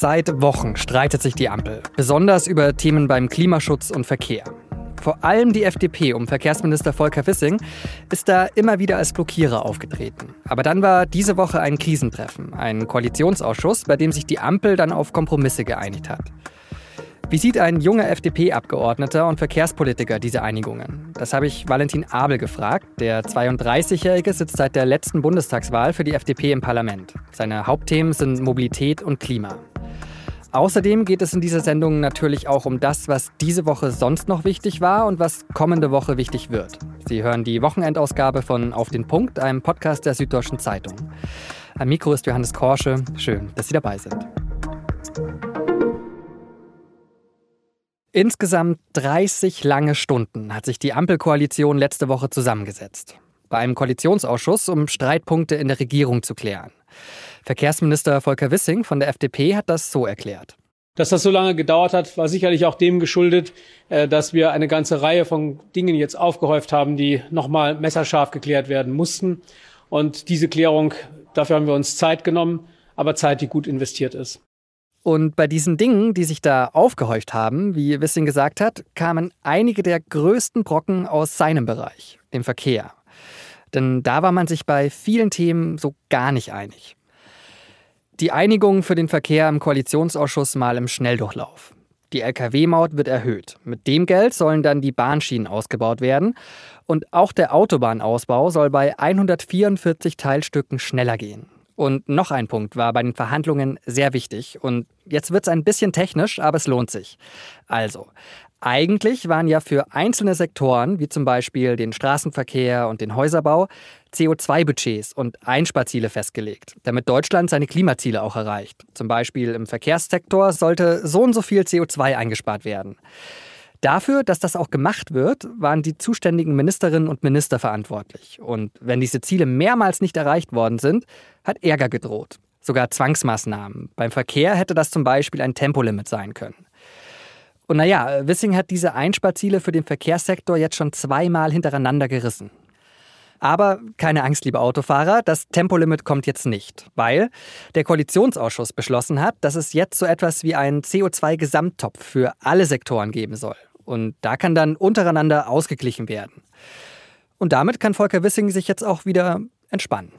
Seit Wochen streitet sich die Ampel, besonders über Themen beim Klimaschutz und Verkehr. Vor allem die FDP um Verkehrsminister Volker Wissing ist da immer wieder als Blockierer aufgetreten. Aber dann war diese Woche ein Krisentreffen, ein Koalitionsausschuss, bei dem sich die Ampel dann auf Kompromisse geeinigt hat. Wie sieht ein junger FDP-Abgeordneter und Verkehrspolitiker diese Einigungen? Das habe ich Valentin Abel gefragt. Der 32-Jährige sitzt seit der letzten Bundestagswahl für die FDP im Parlament. Seine Hauptthemen sind Mobilität und Klima. Außerdem geht es in dieser Sendung natürlich auch um das, was diese Woche sonst noch wichtig war und was kommende Woche wichtig wird. Sie hören die Wochenendausgabe von Auf den Punkt, einem Podcast der Süddeutschen Zeitung. Am Mikro ist Johannes Korsche. Schön, dass Sie dabei sind. Insgesamt 30 lange Stunden hat sich die Ampelkoalition letzte Woche zusammengesetzt. Bei einem Koalitionsausschuss, um Streitpunkte in der Regierung zu klären. Verkehrsminister Volker Wissing von der FDP hat das so erklärt. Dass das so lange gedauert hat, war sicherlich auch dem geschuldet, äh, dass wir eine ganze Reihe von Dingen jetzt aufgehäuft haben, die nochmal messerscharf geklärt werden mussten. Und diese Klärung, dafür haben wir uns Zeit genommen, aber Zeit, die gut investiert ist. Und bei diesen Dingen, die sich da aufgehäuft haben, wie Wissing gesagt hat, kamen einige der größten Brocken aus seinem Bereich, dem Verkehr. Denn da war man sich bei vielen Themen so gar nicht einig. Die Einigung für den Verkehr im Koalitionsausschuss mal im Schnelldurchlauf. Die Lkw-Maut wird erhöht. Mit dem Geld sollen dann die Bahnschienen ausgebaut werden. Und auch der Autobahnausbau soll bei 144 Teilstücken schneller gehen. Und noch ein Punkt war bei den Verhandlungen sehr wichtig. Und jetzt wird es ein bisschen technisch, aber es lohnt sich. Also, eigentlich waren ja für einzelne Sektoren, wie zum Beispiel den Straßenverkehr und den Häuserbau, CO2-Budgets und Einsparziele festgelegt, damit Deutschland seine Klimaziele auch erreicht. Zum Beispiel im Verkehrssektor sollte so und so viel CO2 eingespart werden. Dafür, dass das auch gemacht wird, waren die zuständigen Ministerinnen und Minister verantwortlich. Und wenn diese Ziele mehrmals nicht erreicht worden sind, hat Ärger gedroht. Sogar Zwangsmaßnahmen. Beim Verkehr hätte das zum Beispiel ein Tempolimit sein können. Und naja, Wissing hat diese Einsparziele für den Verkehrssektor jetzt schon zweimal hintereinander gerissen. Aber keine Angst, liebe Autofahrer, das Tempolimit kommt jetzt nicht, weil der Koalitionsausschuss beschlossen hat, dass es jetzt so etwas wie einen CO2-Gesamttopf für alle Sektoren geben soll. Und da kann dann untereinander ausgeglichen werden. Und damit kann Volker Wissing sich jetzt auch wieder entspannen.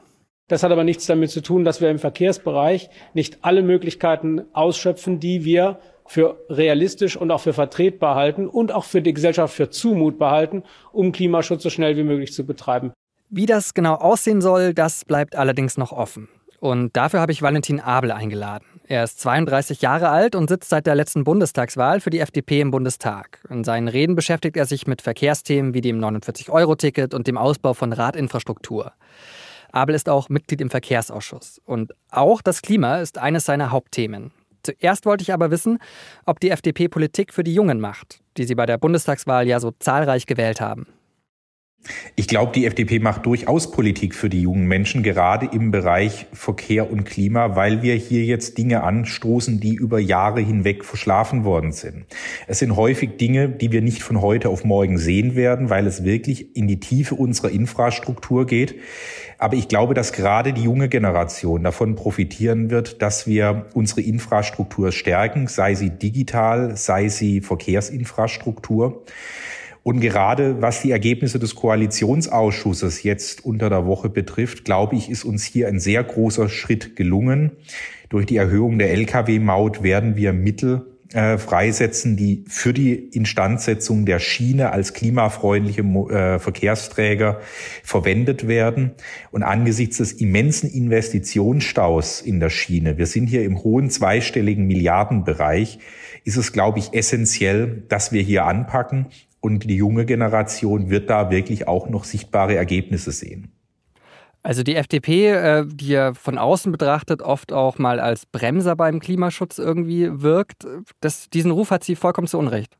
Das hat aber nichts damit zu tun, dass wir im Verkehrsbereich nicht alle Möglichkeiten ausschöpfen, die wir für realistisch und auch für vertretbar halten und auch für die Gesellschaft für zumutbar halten, um Klimaschutz so schnell wie möglich zu betreiben. Wie das genau aussehen soll, das bleibt allerdings noch offen. Und dafür habe ich Valentin Abel eingeladen. Er ist 32 Jahre alt und sitzt seit der letzten Bundestagswahl für die FDP im Bundestag. In seinen Reden beschäftigt er sich mit Verkehrsthemen wie dem 49-Euro-Ticket und dem Ausbau von Radinfrastruktur. Abel ist auch Mitglied im Verkehrsausschuss. Und auch das Klima ist eines seiner Hauptthemen. Zuerst wollte ich aber wissen, ob die FDP Politik für die Jungen macht, die sie bei der Bundestagswahl ja so zahlreich gewählt haben. Ich glaube, die FDP macht durchaus Politik für die jungen Menschen, gerade im Bereich Verkehr und Klima, weil wir hier jetzt Dinge anstoßen, die über Jahre hinweg verschlafen worden sind. Es sind häufig Dinge, die wir nicht von heute auf morgen sehen werden, weil es wirklich in die Tiefe unserer Infrastruktur geht. Aber ich glaube, dass gerade die junge Generation davon profitieren wird, dass wir unsere Infrastruktur stärken, sei sie digital, sei sie Verkehrsinfrastruktur. Und gerade was die Ergebnisse des Koalitionsausschusses jetzt unter der Woche betrifft, glaube ich, ist uns hier ein sehr großer Schritt gelungen. Durch die Erhöhung der Lkw-Maut werden wir Mittel äh, freisetzen, die für die Instandsetzung der Schiene als klimafreundliche äh, Verkehrsträger verwendet werden. Und angesichts des immensen Investitionsstaus in der Schiene, wir sind hier im hohen zweistelligen Milliardenbereich, ist es, glaube ich, essentiell, dass wir hier anpacken und die junge Generation wird da wirklich auch noch sichtbare Ergebnisse sehen. Also die FDP, äh, die ja von außen betrachtet oft auch mal als Bremser beim Klimaschutz irgendwie wirkt, das, diesen Ruf hat sie vollkommen zu Unrecht.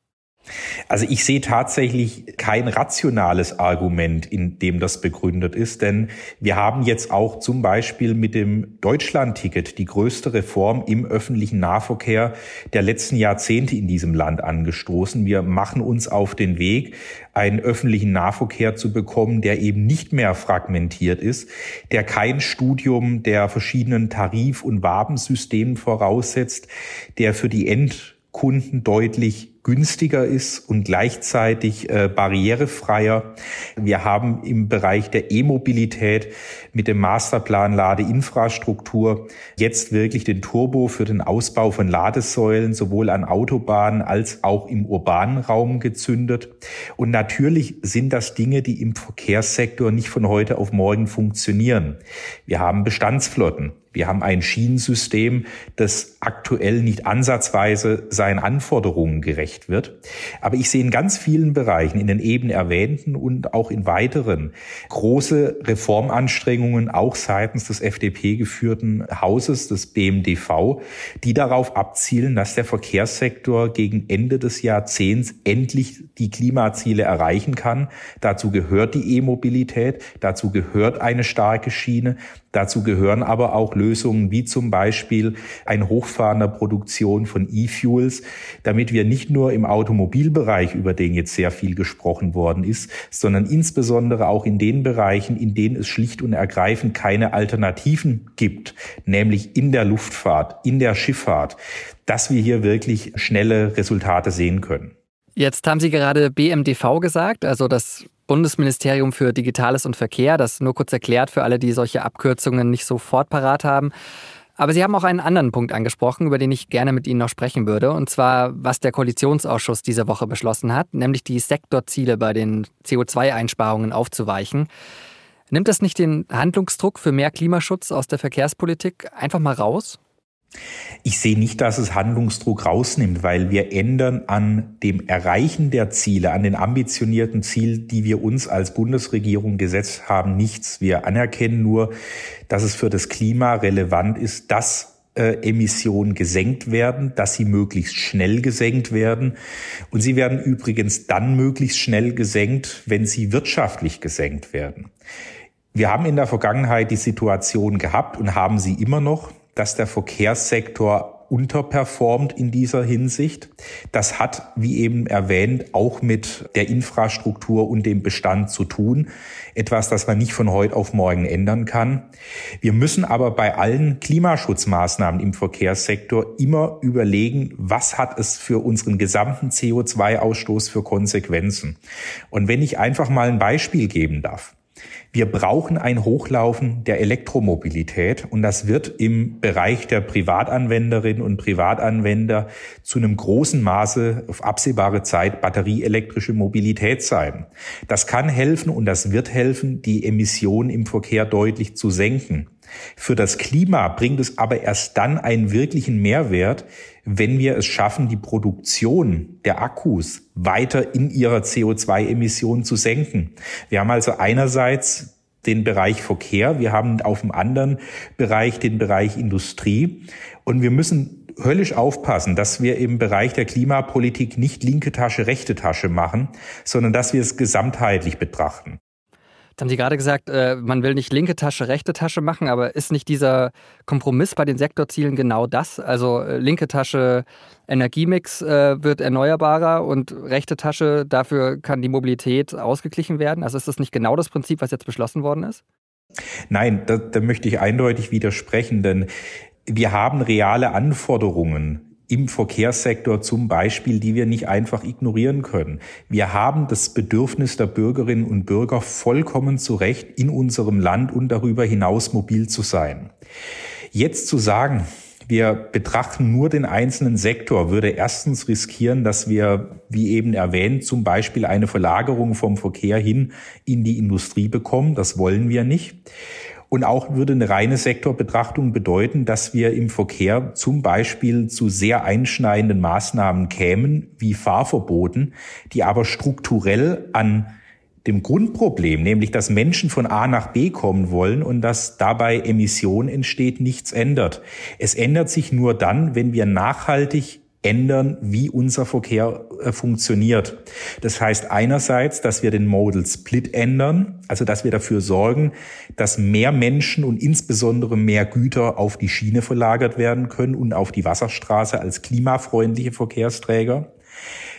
Also ich sehe tatsächlich kein rationales Argument, in dem das begründet ist, denn wir haben jetzt auch zum Beispiel mit dem Deutschlandticket die größte Reform im öffentlichen Nahverkehr der letzten Jahrzehnte in diesem Land angestoßen. Wir machen uns auf den Weg, einen öffentlichen Nahverkehr zu bekommen, der eben nicht mehr fragmentiert ist, der kein Studium der verschiedenen Tarif- und Wabensystemen voraussetzt, der für die Endkunden deutlich günstiger ist und gleichzeitig äh, barrierefreier. Wir haben im Bereich der E-Mobilität mit dem Masterplan Ladeinfrastruktur jetzt wirklich den Turbo für den Ausbau von Ladesäulen sowohl an Autobahnen als auch im urbanen Raum gezündet. Und natürlich sind das Dinge, die im Verkehrssektor nicht von heute auf morgen funktionieren. Wir haben Bestandsflotten. Wir haben ein Schienensystem, das aktuell nicht ansatzweise seinen Anforderungen gerecht wird. Aber ich sehe in ganz vielen Bereichen, in den eben erwähnten und auch in weiteren, große Reformanstrengungen, auch seitens des FDP geführten Hauses, des BMDV, die darauf abzielen, dass der Verkehrssektor gegen Ende des Jahrzehnts endlich die Klimaziele erreichen kann. Dazu gehört die E-Mobilität, dazu gehört eine starke Schiene, Dazu gehören aber auch Lösungen wie zum Beispiel ein Hochfahren der Produktion von E-Fuels, damit wir nicht nur im Automobilbereich, über den jetzt sehr viel gesprochen worden ist, sondern insbesondere auch in den Bereichen, in denen es schlicht und ergreifend keine Alternativen gibt, nämlich in der Luftfahrt, in der Schifffahrt, dass wir hier wirklich schnelle Resultate sehen können. Jetzt haben Sie gerade BMDV gesagt, also das Bundesministerium für Digitales und Verkehr, das nur kurz erklärt für alle, die solche Abkürzungen nicht sofort parat haben. Aber Sie haben auch einen anderen Punkt angesprochen, über den ich gerne mit Ihnen noch sprechen würde, und zwar, was der Koalitionsausschuss diese Woche beschlossen hat, nämlich die Sektorziele bei den CO2-Einsparungen aufzuweichen. Nimmt das nicht den Handlungsdruck für mehr Klimaschutz aus der Verkehrspolitik einfach mal raus? Ich sehe nicht, dass es Handlungsdruck rausnimmt, weil wir ändern an dem Erreichen der Ziele, an den ambitionierten Zielen, die wir uns als Bundesregierung gesetzt haben, nichts. Wir anerkennen nur, dass es für das Klima relevant ist, dass äh, Emissionen gesenkt werden, dass sie möglichst schnell gesenkt werden. Und sie werden übrigens dann möglichst schnell gesenkt, wenn sie wirtschaftlich gesenkt werden. Wir haben in der Vergangenheit die Situation gehabt und haben sie immer noch, dass der Verkehrssektor unterperformt in dieser Hinsicht. Das hat, wie eben erwähnt, auch mit der Infrastruktur und dem Bestand zu tun. Etwas, das man nicht von heute auf morgen ändern kann. Wir müssen aber bei allen Klimaschutzmaßnahmen im Verkehrssektor immer überlegen, was hat es für unseren gesamten CO2-Ausstoß für Konsequenzen. Und wenn ich einfach mal ein Beispiel geben darf. Wir brauchen ein Hochlaufen der Elektromobilität und das wird im Bereich der Privatanwenderinnen und Privatanwender zu einem großen Maße auf absehbare Zeit batterieelektrische Mobilität sein. Das kann helfen und das wird helfen, die Emissionen im Verkehr deutlich zu senken. Für das Klima bringt es aber erst dann einen wirklichen Mehrwert, wenn wir es schaffen, die Produktion der Akkus weiter in ihrer CO2-Emissionen zu senken. Wir haben also einerseits den Bereich Verkehr, wir haben auf dem anderen Bereich den Bereich Industrie und wir müssen höllisch aufpassen, dass wir im Bereich der Klimapolitik nicht linke Tasche, rechte Tasche machen, sondern dass wir es gesamtheitlich betrachten. Jetzt haben Sie gerade gesagt, äh, man will nicht linke Tasche, rechte Tasche machen, aber ist nicht dieser Kompromiss bei den Sektorzielen genau das? Also äh, linke Tasche Energiemix äh, wird erneuerbarer und rechte Tasche, dafür kann die Mobilität ausgeglichen werden. Also ist das nicht genau das Prinzip, was jetzt beschlossen worden ist? Nein, da, da möchte ich eindeutig widersprechen, denn wir haben reale Anforderungen im Verkehrssektor zum Beispiel, die wir nicht einfach ignorieren können. Wir haben das Bedürfnis der Bürgerinnen und Bürger vollkommen zu Recht in unserem Land und darüber hinaus mobil zu sein. Jetzt zu sagen, wir betrachten nur den einzelnen Sektor, würde erstens riskieren, dass wir, wie eben erwähnt, zum Beispiel eine Verlagerung vom Verkehr hin in die Industrie bekommen. Das wollen wir nicht. Und auch würde eine reine Sektorbetrachtung bedeuten, dass wir im Verkehr zum Beispiel zu sehr einschneidenden Maßnahmen kämen, wie Fahrverboten, die aber strukturell an dem Grundproblem, nämlich dass Menschen von A nach B kommen wollen und dass dabei Emission entsteht, nichts ändert. Es ändert sich nur dann, wenn wir nachhaltig ändern, wie unser Verkehr äh, funktioniert. Das heißt einerseits, dass wir den Modal Split ändern, also dass wir dafür sorgen, dass mehr Menschen und insbesondere mehr Güter auf die Schiene verlagert werden können und auf die Wasserstraße als klimafreundliche Verkehrsträger.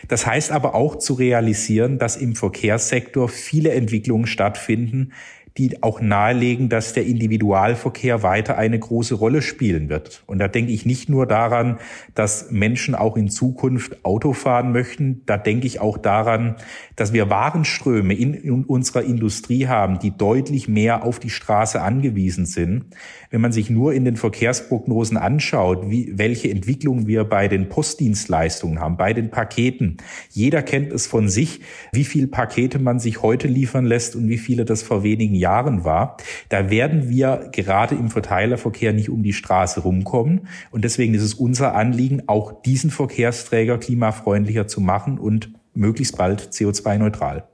Das heißt aber auch zu realisieren, dass im Verkehrssektor viele Entwicklungen stattfinden, die auch nahelegen, dass der Individualverkehr weiter eine große Rolle spielen wird. Und da denke ich nicht nur daran, dass Menschen auch in Zukunft Auto fahren möchten, da denke ich auch daran, dass wir Warenströme in, unserer Industrie haben, die deutlich mehr auf die Straße angewiesen sind. Wenn man sich nur in den Verkehrsprognosen anschaut, wie, welche Entwicklungen wir bei den Postdienstleistungen haben, bei den Paketen. Jeder kennt es von sich, wie viel Pakete man sich heute liefern lässt und wie viele das vor wenigen Jahren war. Da werden wir gerade im Verteilerverkehr nicht um die Straße rumkommen. Und deswegen ist es unser Anliegen, auch diesen Verkehrsträger klimafreundlicher zu machen und möglichst bald CO2-neutral.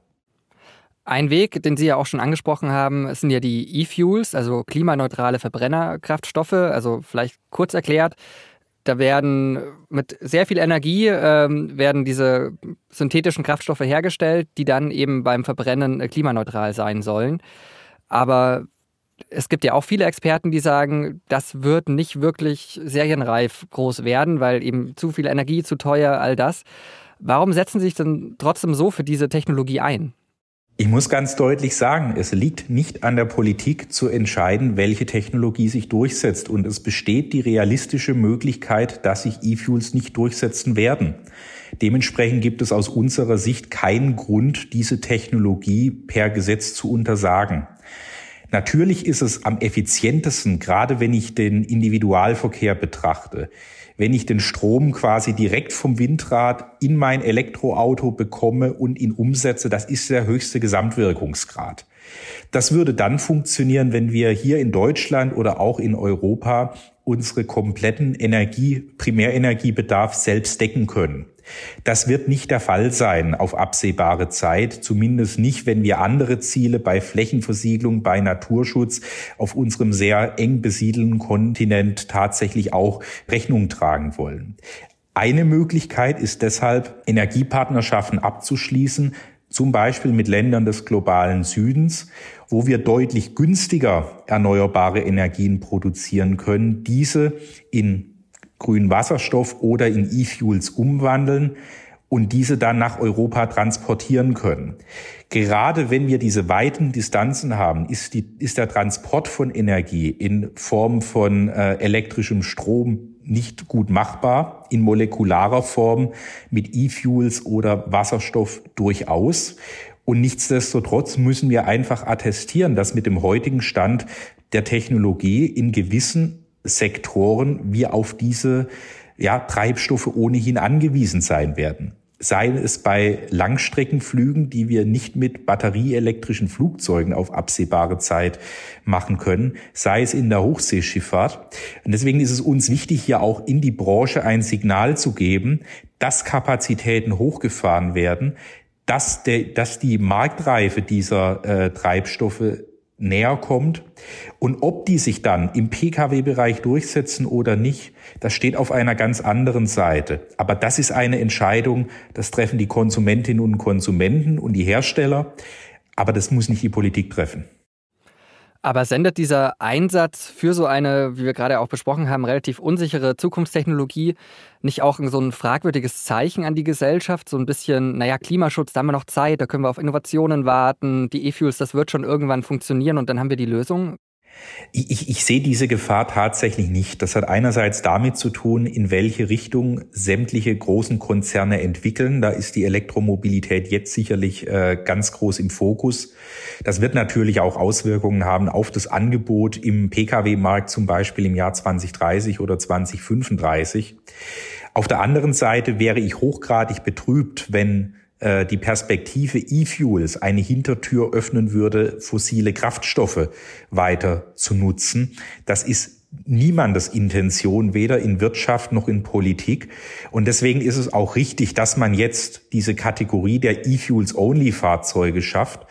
Ein Weg, den Sie ja auch schon angesprochen haben, sind ja die E-Fuels, also klimaneutrale Verbrennerkraftstoffe. Also vielleicht kurz erklärt, da werden mit sehr viel Energie ähm, werden diese synthetischen Kraftstoffe hergestellt, die dann eben beim Verbrennen klimaneutral sein sollen. Aber es gibt ja auch viele Experten, die sagen, das wird nicht wirklich serienreif groß werden, weil eben zu viel Energie, zu teuer, all das. Warum setzen Sie sich denn trotzdem so für diese Technologie ein? Ich muss ganz deutlich sagen, es liegt nicht an der Politik zu entscheiden, welche Technologie sich durchsetzt. Und es besteht die realistische Möglichkeit, dass sich E-Fuels nicht durchsetzen werden. Dementsprechend gibt es aus unserer Sicht keinen Grund, diese Technologie per Gesetz zu untersagen. Natürlich ist es am effizientesten, gerade wenn ich den Individualverkehr betrachte, wenn ich den Strom quasi direkt vom Windrad in mein Elektroauto bekomme und ihn umsetze, das ist der höchste Gesamtwirkungsgrad. Das würde dann funktionieren, wenn wir hier in Deutschland oder auch in Europa unsere kompletten Energie, Primärenergiebedarf selbst decken können. Das wird nicht der Fall sein auf absehbare Zeit, zumindest nicht, wenn wir andere Ziele bei Flächenversiegelung, bei Naturschutz auf unserem sehr eng besiedelten Kontinent tatsächlich auch Rechnung tragen wollen. Eine Möglichkeit ist deshalb, Energiepartnerschaften abzuschließen, zum Beispiel mit Ländern des globalen Südens, wo wir deutlich günstiger erneuerbare Energien produzieren können, diese in grünen Wasserstoff oder in E-Fuels umwandeln und diese dann nach Europa transportieren können. Gerade wenn wir diese weiten Distanzen haben, ist, die, ist der Transport von Energie in Form von äh, elektrischem Strom nicht gut machbar, in molekularer Form mit E-Fuels oder Wasserstoff durchaus. Und nichtsdestotrotz müssen wir einfach attestieren, dass mit dem heutigen Stand der Technologie in gewissen Sektoren wir auf diese ja, Treibstoffe ohnehin angewiesen sein werden. Sei es bei Langstreckenflügen, die wir nicht mit batterieelektrischen Flugzeugen auf absehbare Zeit machen können, sei es in der Hochseeschifffahrt. Und deswegen ist es uns wichtig, hier auch in die Branche ein Signal zu geben, dass Kapazitäten hochgefahren werden, dass, der, dass die Marktreife dieser äh, Treibstoffe näher kommt. Und ob die sich dann im Pkw-Bereich durchsetzen oder nicht, das steht auf einer ganz anderen Seite. Aber das ist eine Entscheidung, das treffen die Konsumentinnen und Konsumenten und die Hersteller. Aber das muss nicht die Politik treffen. Aber sendet dieser Einsatz für so eine, wie wir gerade auch besprochen haben, relativ unsichere Zukunftstechnologie nicht auch so ein fragwürdiges Zeichen an die Gesellschaft? So ein bisschen, naja, Klimaschutz, da haben wir noch Zeit, da können wir auf Innovationen warten, die E-Fuels, das wird schon irgendwann funktionieren und dann haben wir die Lösung. Ich, ich, ich sehe diese Gefahr tatsächlich nicht. Das hat einerseits damit zu tun, in welche Richtung sämtliche großen Konzerne entwickeln. Da ist die Elektromobilität jetzt sicherlich äh, ganz groß im Fokus. Das wird natürlich auch Auswirkungen haben auf das Angebot im Pkw-Markt, zum Beispiel im Jahr 2030 oder 2035. Auf der anderen Seite wäre ich hochgradig betrübt, wenn die Perspektive E-Fuels eine Hintertür öffnen würde, fossile Kraftstoffe weiter zu nutzen. Das ist niemandes Intention, weder in Wirtschaft noch in Politik. Und deswegen ist es auch richtig, dass man jetzt diese Kategorie der E-Fuels-Only-Fahrzeuge schafft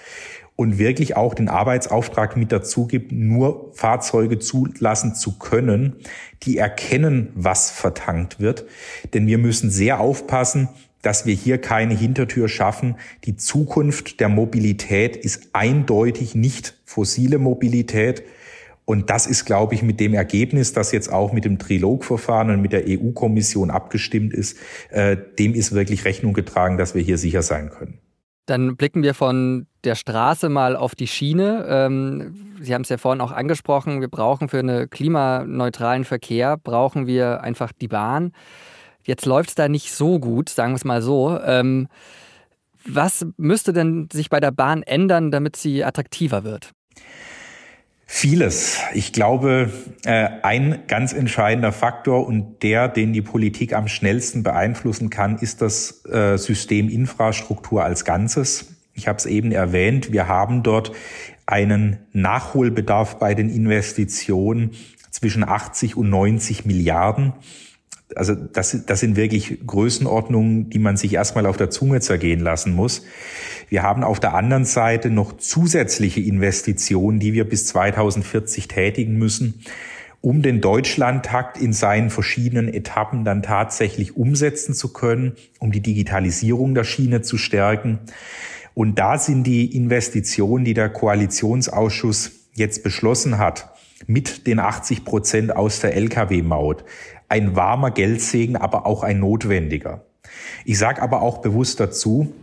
und wirklich auch den Arbeitsauftrag mit dazu gibt, nur Fahrzeuge zulassen zu können, die erkennen, was vertankt wird. Denn wir müssen sehr aufpassen, dass wir hier keine Hintertür schaffen. Die Zukunft der Mobilität ist eindeutig nicht fossile Mobilität. Und das ist, glaube ich, mit dem Ergebnis, das jetzt auch mit dem Trilogverfahren und mit der EU-Kommission abgestimmt ist, äh, dem ist wirklich Rechnung getragen, dass wir hier sicher sein können. Dann blicken wir von der Straße mal auf die Schiene. Ähm, Sie haben es ja vorhin auch angesprochen, wir brauchen für einen klimaneutralen Verkehr, brauchen wir einfach die Bahn. Jetzt läuft es da nicht so gut, sagen wir es mal so. Ähm, was müsste denn sich bei der Bahn ändern, damit sie attraktiver wird? Vieles. Ich glaube, äh, ein ganz entscheidender Faktor und der, den die Politik am schnellsten beeinflussen kann, ist das äh, System Infrastruktur als Ganzes. Ich habe es eben erwähnt, wir haben dort einen Nachholbedarf bei den Investitionen zwischen 80 und 90 Milliarden also das, das sind wirklich Größenordnungen, die man sich erstmal auf der Zunge zergehen lassen muss. Wir haben auf der anderen Seite noch zusätzliche Investitionen, die wir bis 2040 tätigen müssen, um den Deutschlandtakt in seinen verschiedenen Etappen dann tatsächlich umsetzen zu können, um die Digitalisierung der Schiene zu stärken. Und da sind die Investitionen, die der Koalitionsausschuss jetzt beschlossen hat, mit den 80 Prozent aus der Lkw-Maut, ein warmer Geldsegen, aber auch ein notwendiger. Ich sage aber auch bewusst dazu,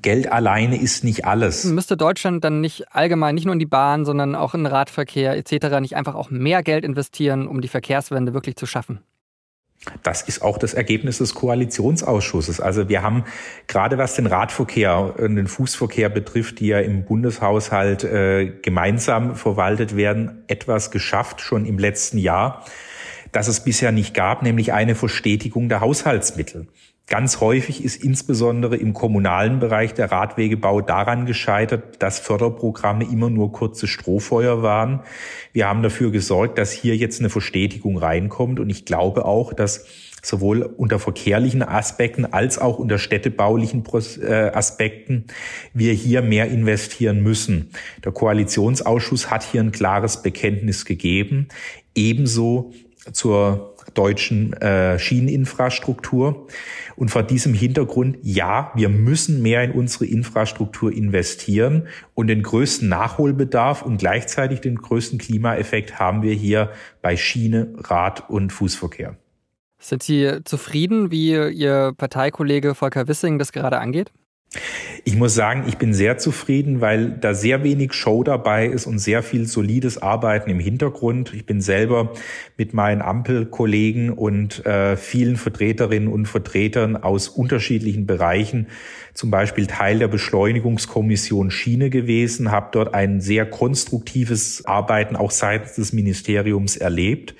Geld alleine ist nicht alles. Müsste Deutschland dann nicht allgemein, nicht nur in die Bahn, sondern auch in den Radverkehr etc. nicht einfach auch mehr Geld investieren, um die Verkehrswende wirklich zu schaffen? Das ist auch das Ergebnis des Koalitionsausschusses. Also wir haben gerade was den Radverkehr und den Fußverkehr betrifft, die ja im Bundeshaushalt äh, gemeinsam verwaltet werden, etwas geschafft schon im letzten Jahr das es bisher nicht gab, nämlich eine Verstetigung der Haushaltsmittel. Ganz häufig ist insbesondere im kommunalen Bereich der Radwegebau daran gescheitert, dass Förderprogramme immer nur kurze Strohfeuer waren. Wir haben dafür gesorgt, dass hier jetzt eine Verstetigung reinkommt. Und ich glaube auch, dass sowohl unter verkehrlichen Aspekten als auch unter städtebaulichen äh, Aspekten wir hier mehr investieren müssen. Der Koalitionsausschuss hat hier ein klares Bekenntnis gegeben. Ebenso zur deutschen äh, Schieneninfrastruktur. Und vor diesem Hintergrund, ja, wir müssen mehr in unsere Infrastruktur investieren und den größten Nachholbedarf und gleichzeitig den größten Klimaeffekt haben wir hier bei Schiene, Rad und Fußverkehr. Sind Sie zufrieden, wie Ihr Parteikollege Volker Wissing das gerade angeht? Ich muss sagen, ich bin sehr zufrieden, weil da sehr wenig Show dabei ist und sehr viel solides Arbeiten im Hintergrund. Ich bin selber mit meinen Ampelkollegen und äh, vielen Vertreterinnen und Vertretern aus unterschiedlichen Bereichen, zum Beispiel Teil der Beschleunigungskommission Schiene gewesen, habe dort ein sehr konstruktives Arbeiten auch seitens des Ministeriums erlebt.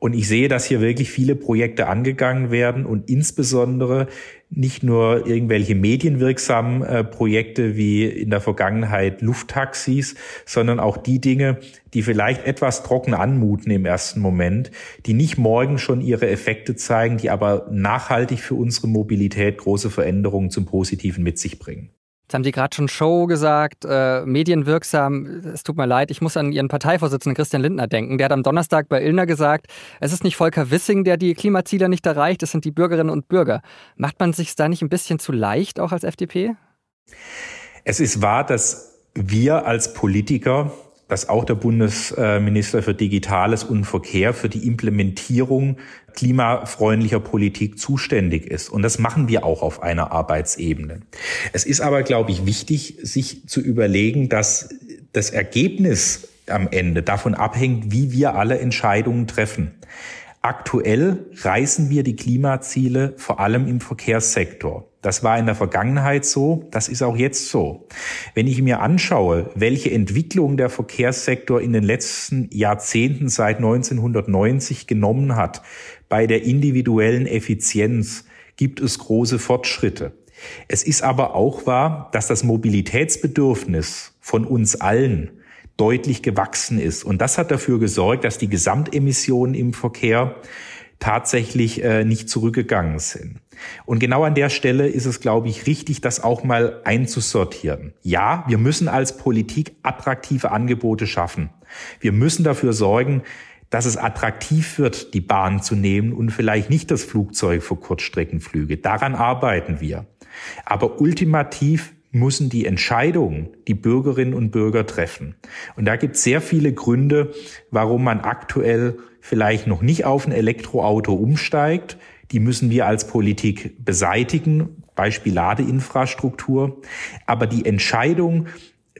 Und ich sehe, dass hier wirklich viele Projekte angegangen werden und insbesondere nicht nur irgendwelche medienwirksamen äh, Projekte wie in der Vergangenheit Lufttaxis, sondern auch die Dinge, die vielleicht etwas trocken anmuten im ersten Moment, die nicht morgen schon ihre Effekte zeigen, die aber nachhaltig für unsere Mobilität große Veränderungen zum Positiven mit sich bringen. Jetzt haben Sie gerade schon Show gesagt, äh, medienwirksam. Es tut mir leid, ich muss an Ihren Parteivorsitzenden Christian Lindner denken. Der hat am Donnerstag bei Illner gesagt, es ist nicht Volker Wissing, der die Klimaziele nicht erreicht, es sind die Bürgerinnen und Bürger. Macht man sich da nicht ein bisschen zu leicht, auch als FDP? Es ist wahr, dass wir als Politiker dass auch der Bundesminister für Digitales und Verkehr für die Implementierung klimafreundlicher Politik zuständig ist. Und das machen wir auch auf einer Arbeitsebene. Es ist aber, glaube ich, wichtig, sich zu überlegen, dass das Ergebnis am Ende davon abhängt, wie wir alle Entscheidungen treffen. Aktuell reißen wir die Klimaziele vor allem im Verkehrssektor. Das war in der Vergangenheit so, das ist auch jetzt so. Wenn ich mir anschaue, welche Entwicklung der Verkehrssektor in den letzten Jahrzehnten seit 1990 genommen hat, bei der individuellen Effizienz gibt es große Fortschritte. Es ist aber auch wahr, dass das Mobilitätsbedürfnis von uns allen deutlich gewachsen ist. Und das hat dafür gesorgt, dass die Gesamtemissionen im Verkehr tatsächlich äh, nicht zurückgegangen sind. Und genau an der Stelle ist es, glaube ich, richtig, das auch mal einzusortieren. Ja, wir müssen als Politik attraktive Angebote schaffen. Wir müssen dafür sorgen, dass es attraktiv wird, die Bahn zu nehmen und vielleicht nicht das Flugzeug für Kurzstreckenflüge. Daran arbeiten wir. Aber ultimativ müssen die Entscheidungen die Bürgerinnen und Bürger treffen. Und da gibt es sehr viele Gründe, warum man aktuell vielleicht noch nicht auf ein Elektroauto umsteigt. Die müssen wir als Politik beseitigen, Beispiel Ladeinfrastruktur. Aber die Entscheidung,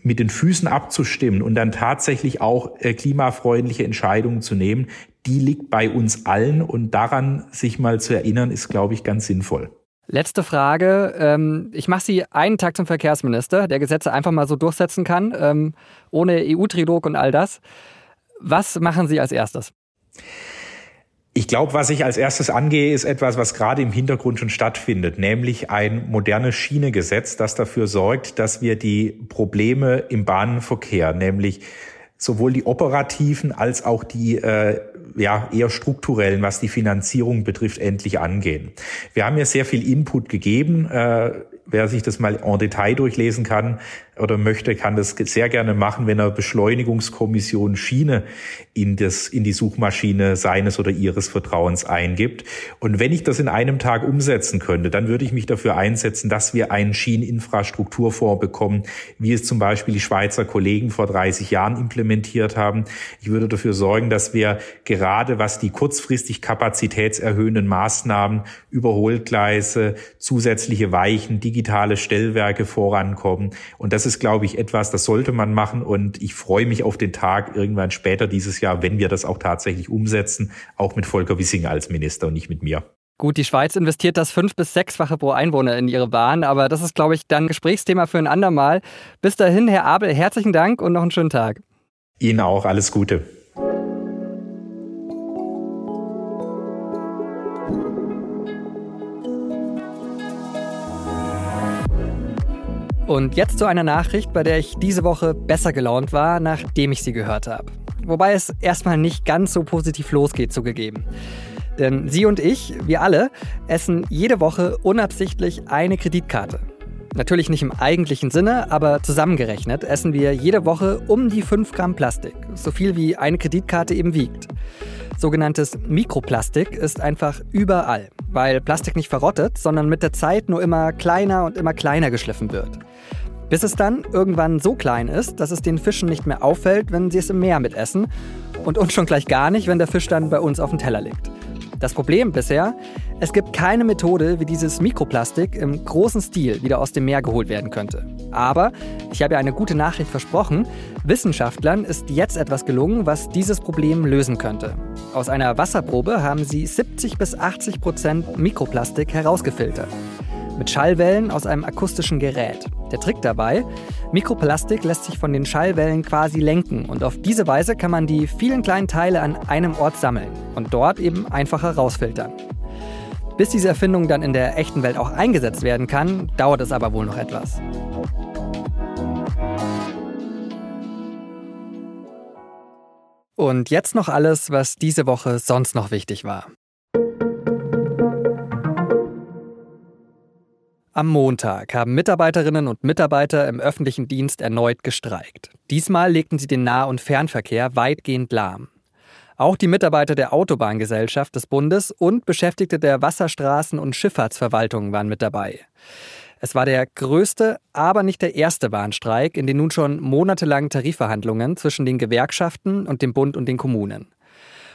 mit den Füßen abzustimmen und dann tatsächlich auch äh, klimafreundliche Entscheidungen zu nehmen, die liegt bei uns allen und daran sich mal zu erinnern, ist, glaube ich, ganz sinnvoll. Letzte Frage. Ähm, ich mache Sie einen Tag zum Verkehrsminister, der Gesetze einfach mal so durchsetzen kann, ähm, ohne EU-Trilog und all das. Was machen Sie als erstes? Ich glaube, was ich als erstes angehe, ist etwas, was gerade im Hintergrund schon stattfindet, nämlich ein modernes Schienegesetz, das dafür sorgt, dass wir die Probleme im Bahnenverkehr, nämlich sowohl die operativen als auch die äh, ja, eher strukturellen, was die Finanzierung betrifft, endlich angehen. Wir haben ja sehr viel Input gegeben. Äh, wer sich das mal en Detail durchlesen kann, oder möchte, kann das sehr gerne machen, wenn er Beschleunigungskommission Schiene in, das, in die Suchmaschine seines oder ihres Vertrauens eingibt. Und wenn ich das in einem Tag umsetzen könnte, dann würde ich mich dafür einsetzen, dass wir einen Schieneninfrastrukturfonds bekommen, wie es zum Beispiel die Schweizer Kollegen vor 30 Jahren implementiert haben. Ich würde dafür sorgen, dass wir gerade was die kurzfristig kapazitätserhöhenden Maßnahmen, Überholgleise, zusätzliche Weichen, digitale Stellwerke vorankommen. Und das ist, glaube ich, etwas, das sollte man machen. Und ich freue mich auf den Tag irgendwann später dieses Jahr, wenn wir das auch tatsächlich umsetzen, auch mit Volker Wissing als Minister und nicht mit mir. Gut, die Schweiz investiert das fünf- bis sechsfache pro Einwohner in ihre Bahn, aber das ist, glaube ich, dann Gesprächsthema für ein andermal. Bis dahin, Herr Abel, herzlichen Dank und noch einen schönen Tag. Ihnen auch, alles Gute. Und jetzt zu einer Nachricht, bei der ich diese Woche besser gelaunt war, nachdem ich sie gehört habe. Wobei es erstmal nicht ganz so positiv losgeht, zugegeben. Denn Sie und ich, wir alle, essen jede Woche unabsichtlich eine Kreditkarte. Natürlich nicht im eigentlichen Sinne, aber zusammengerechnet essen wir jede Woche um die 5 Gramm Plastik, so viel wie eine Kreditkarte eben wiegt. Sogenanntes Mikroplastik ist einfach überall, weil Plastik nicht verrottet, sondern mit der Zeit nur immer kleiner und immer kleiner geschliffen wird. Bis es dann irgendwann so klein ist, dass es den Fischen nicht mehr auffällt, wenn sie es im Meer mitessen und uns schon gleich gar nicht, wenn der Fisch dann bei uns auf dem Teller liegt. Das Problem bisher, es gibt keine Methode, wie dieses Mikroplastik im großen Stil wieder aus dem Meer geholt werden könnte. Aber ich habe ja eine gute Nachricht versprochen. Wissenschaftlern ist jetzt etwas gelungen, was dieses Problem lösen könnte. Aus einer Wasserprobe haben sie 70 bis 80 Prozent Mikroplastik herausgefiltert mit Schallwellen aus einem akustischen Gerät. Der Trick dabei, Mikroplastik lässt sich von den Schallwellen quasi lenken und auf diese Weise kann man die vielen kleinen Teile an einem Ort sammeln und dort eben einfacher rausfiltern. Bis diese Erfindung dann in der echten Welt auch eingesetzt werden kann, dauert es aber wohl noch etwas. Und jetzt noch alles, was diese Woche sonst noch wichtig war. Am Montag haben Mitarbeiterinnen und Mitarbeiter im öffentlichen Dienst erneut gestreikt. Diesmal legten sie den Nah- und Fernverkehr weitgehend lahm. Auch die Mitarbeiter der Autobahngesellschaft des Bundes und Beschäftigte der Wasserstraßen- und Schifffahrtsverwaltung waren mit dabei. Es war der größte, aber nicht der erste Bahnstreik in den nun schon monatelangen Tarifverhandlungen zwischen den Gewerkschaften und dem Bund und den Kommunen.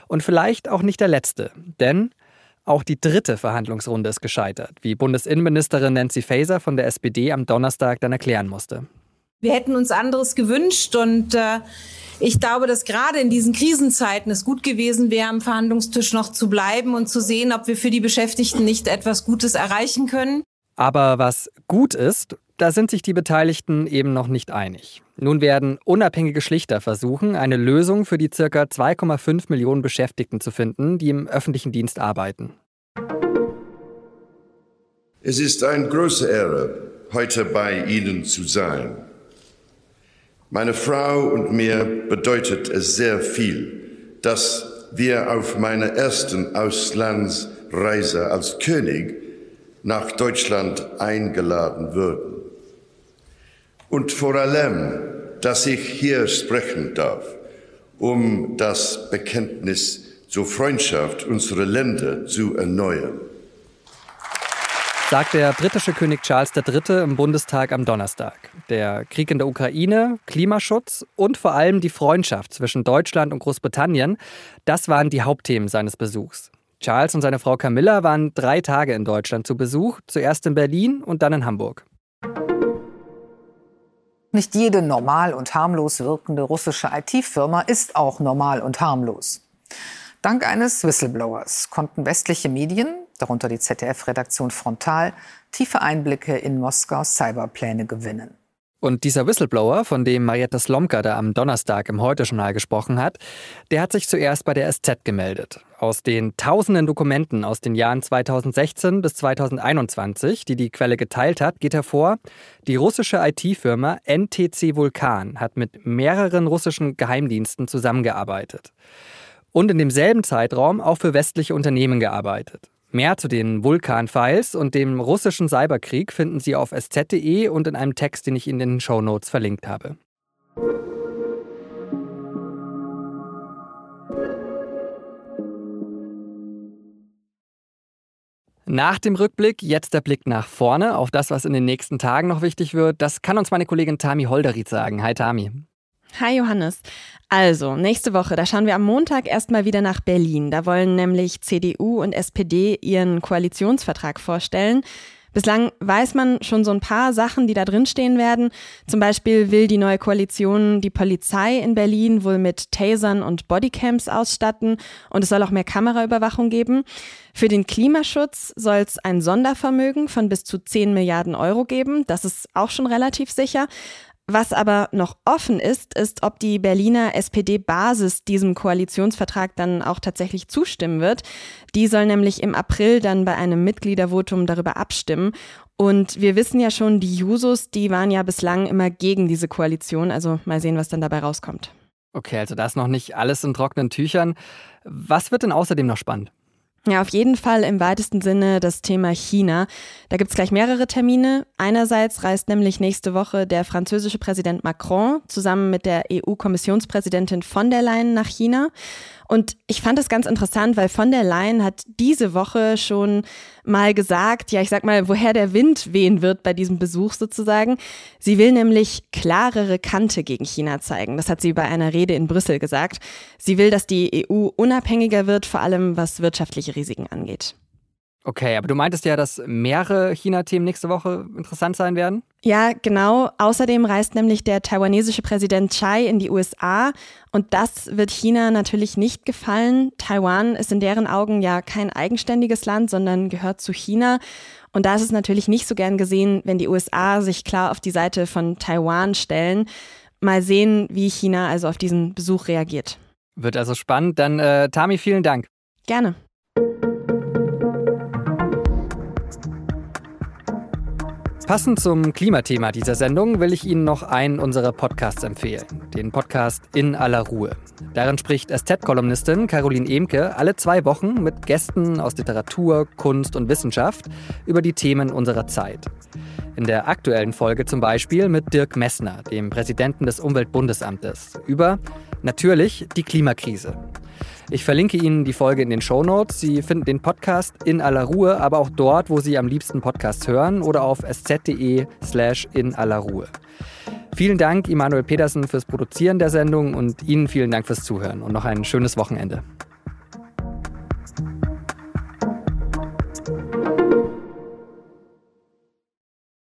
Und vielleicht auch nicht der letzte, denn auch die dritte Verhandlungsrunde ist gescheitert, wie Bundesinnenministerin Nancy Faeser von der SPD am Donnerstag dann erklären musste. Wir hätten uns anderes gewünscht und äh, ich glaube, dass gerade in diesen Krisenzeiten es gut gewesen wäre, am Verhandlungstisch noch zu bleiben und zu sehen, ob wir für die Beschäftigten nicht etwas Gutes erreichen können. Aber was gut ist, da sind sich die Beteiligten eben noch nicht einig. Nun werden unabhängige Schlichter versuchen, eine Lösung für die ca. 2,5 Millionen Beschäftigten zu finden, die im öffentlichen Dienst arbeiten. Es ist eine große Ehre, heute bei Ihnen zu sein. Meine Frau und mir bedeutet es sehr viel, dass wir auf meiner ersten Auslandsreise als König nach Deutschland eingeladen wurden. Und vor allem, dass ich hier sprechen darf, um das Bekenntnis zur Freundschaft unserer Länder zu erneuern sagt der britische König Charles III. im Bundestag am Donnerstag. Der Krieg in der Ukraine, Klimaschutz und vor allem die Freundschaft zwischen Deutschland und Großbritannien, das waren die Hauptthemen seines Besuchs. Charles und seine Frau Camilla waren drei Tage in Deutschland zu Besuch, zuerst in Berlin und dann in Hamburg. Nicht jede normal und harmlos wirkende russische IT-Firma ist auch normal und harmlos. Dank eines Whistleblowers konnten westliche Medien darunter die ZDF-Redaktion Frontal, tiefe Einblicke in Moskaus Cyberpläne gewinnen. Und dieser Whistleblower, von dem Marietta Slomka da am Donnerstag im Heute-Journal gesprochen hat, der hat sich zuerst bei der SZ gemeldet. Aus den tausenden Dokumenten aus den Jahren 2016 bis 2021, die die Quelle geteilt hat, geht hervor, die russische IT-Firma NTC Vulkan hat mit mehreren russischen Geheimdiensten zusammengearbeitet. Und in demselben Zeitraum auch für westliche Unternehmen gearbeitet. Mehr zu den Vulkan-Files und dem russischen Cyberkrieg finden Sie auf sz.de und in einem Text, den ich in den Show Notes verlinkt habe. Nach dem Rückblick jetzt der Blick nach vorne auf das, was in den nächsten Tagen noch wichtig wird. Das kann uns meine Kollegin Tami Holderried sagen. Hi Tami. Hi Johannes. Also, nächste Woche, da schauen wir am Montag erstmal wieder nach Berlin. Da wollen nämlich CDU und SPD ihren Koalitionsvertrag vorstellen. Bislang weiß man schon so ein paar Sachen, die da drin stehen werden. Zum Beispiel will die neue Koalition die Polizei in Berlin wohl mit Tasern und Bodycams ausstatten und es soll auch mehr Kameraüberwachung geben. Für den Klimaschutz soll es ein Sondervermögen von bis zu 10 Milliarden Euro geben. Das ist auch schon relativ sicher. Was aber noch offen ist, ist, ob die Berliner SPD-Basis diesem Koalitionsvertrag dann auch tatsächlich zustimmen wird. Die soll nämlich im April dann bei einem Mitgliedervotum darüber abstimmen. Und wir wissen ja schon, die Jusos, die waren ja bislang immer gegen diese Koalition. Also mal sehen, was dann dabei rauskommt. Okay, also da ist noch nicht alles in trockenen Tüchern. Was wird denn außerdem noch spannend? Ja, auf jeden Fall im weitesten Sinne das Thema China. Da gibt's gleich mehrere Termine. Einerseits reist nämlich nächste Woche der französische Präsident Macron zusammen mit der EU-Kommissionspräsidentin von der Leyen nach China. Und ich fand es ganz interessant, weil von der Leyen hat diese Woche schon mal gesagt, ja, ich sag mal, woher der Wind wehen wird bei diesem Besuch sozusagen. Sie will nämlich klarere Kante gegen China zeigen. Das hat sie bei einer Rede in Brüssel gesagt. Sie will, dass die EU unabhängiger wird, vor allem was wirtschaftliche Risiken angeht. Okay, aber du meintest ja, dass mehrere China-Themen nächste Woche interessant sein werden? Ja, genau. Außerdem reist nämlich der taiwanesische Präsident Chai in die USA und das wird China natürlich nicht gefallen. Taiwan ist in deren Augen ja kein eigenständiges Land, sondern gehört zu China. Und da ist es natürlich nicht so gern gesehen, wenn die USA sich klar auf die Seite von Taiwan stellen. Mal sehen, wie China also auf diesen Besuch reagiert. Wird also spannend. Dann, äh, Tami, vielen Dank. Gerne. Passend zum Klimathema dieser Sendung will ich Ihnen noch einen unserer Podcasts empfehlen, den Podcast In aller Ruhe. Darin spricht SZ-Kolumnistin Caroline Emke alle zwei Wochen mit Gästen aus Literatur, Kunst und Wissenschaft über die Themen unserer Zeit. In der aktuellen Folge zum Beispiel mit Dirk Messner, dem Präsidenten des Umweltbundesamtes, über natürlich die Klimakrise. Ich verlinke Ihnen die Folge in den Show Notes. Sie finden den Podcast in aller Ruhe, aber auch dort, wo Sie am liebsten Podcasts hören oder auf sz.de slash in aller Ruhe. Vielen Dank, Immanuel Pedersen, fürs Produzieren der Sendung und Ihnen vielen Dank fürs Zuhören und noch ein schönes Wochenende.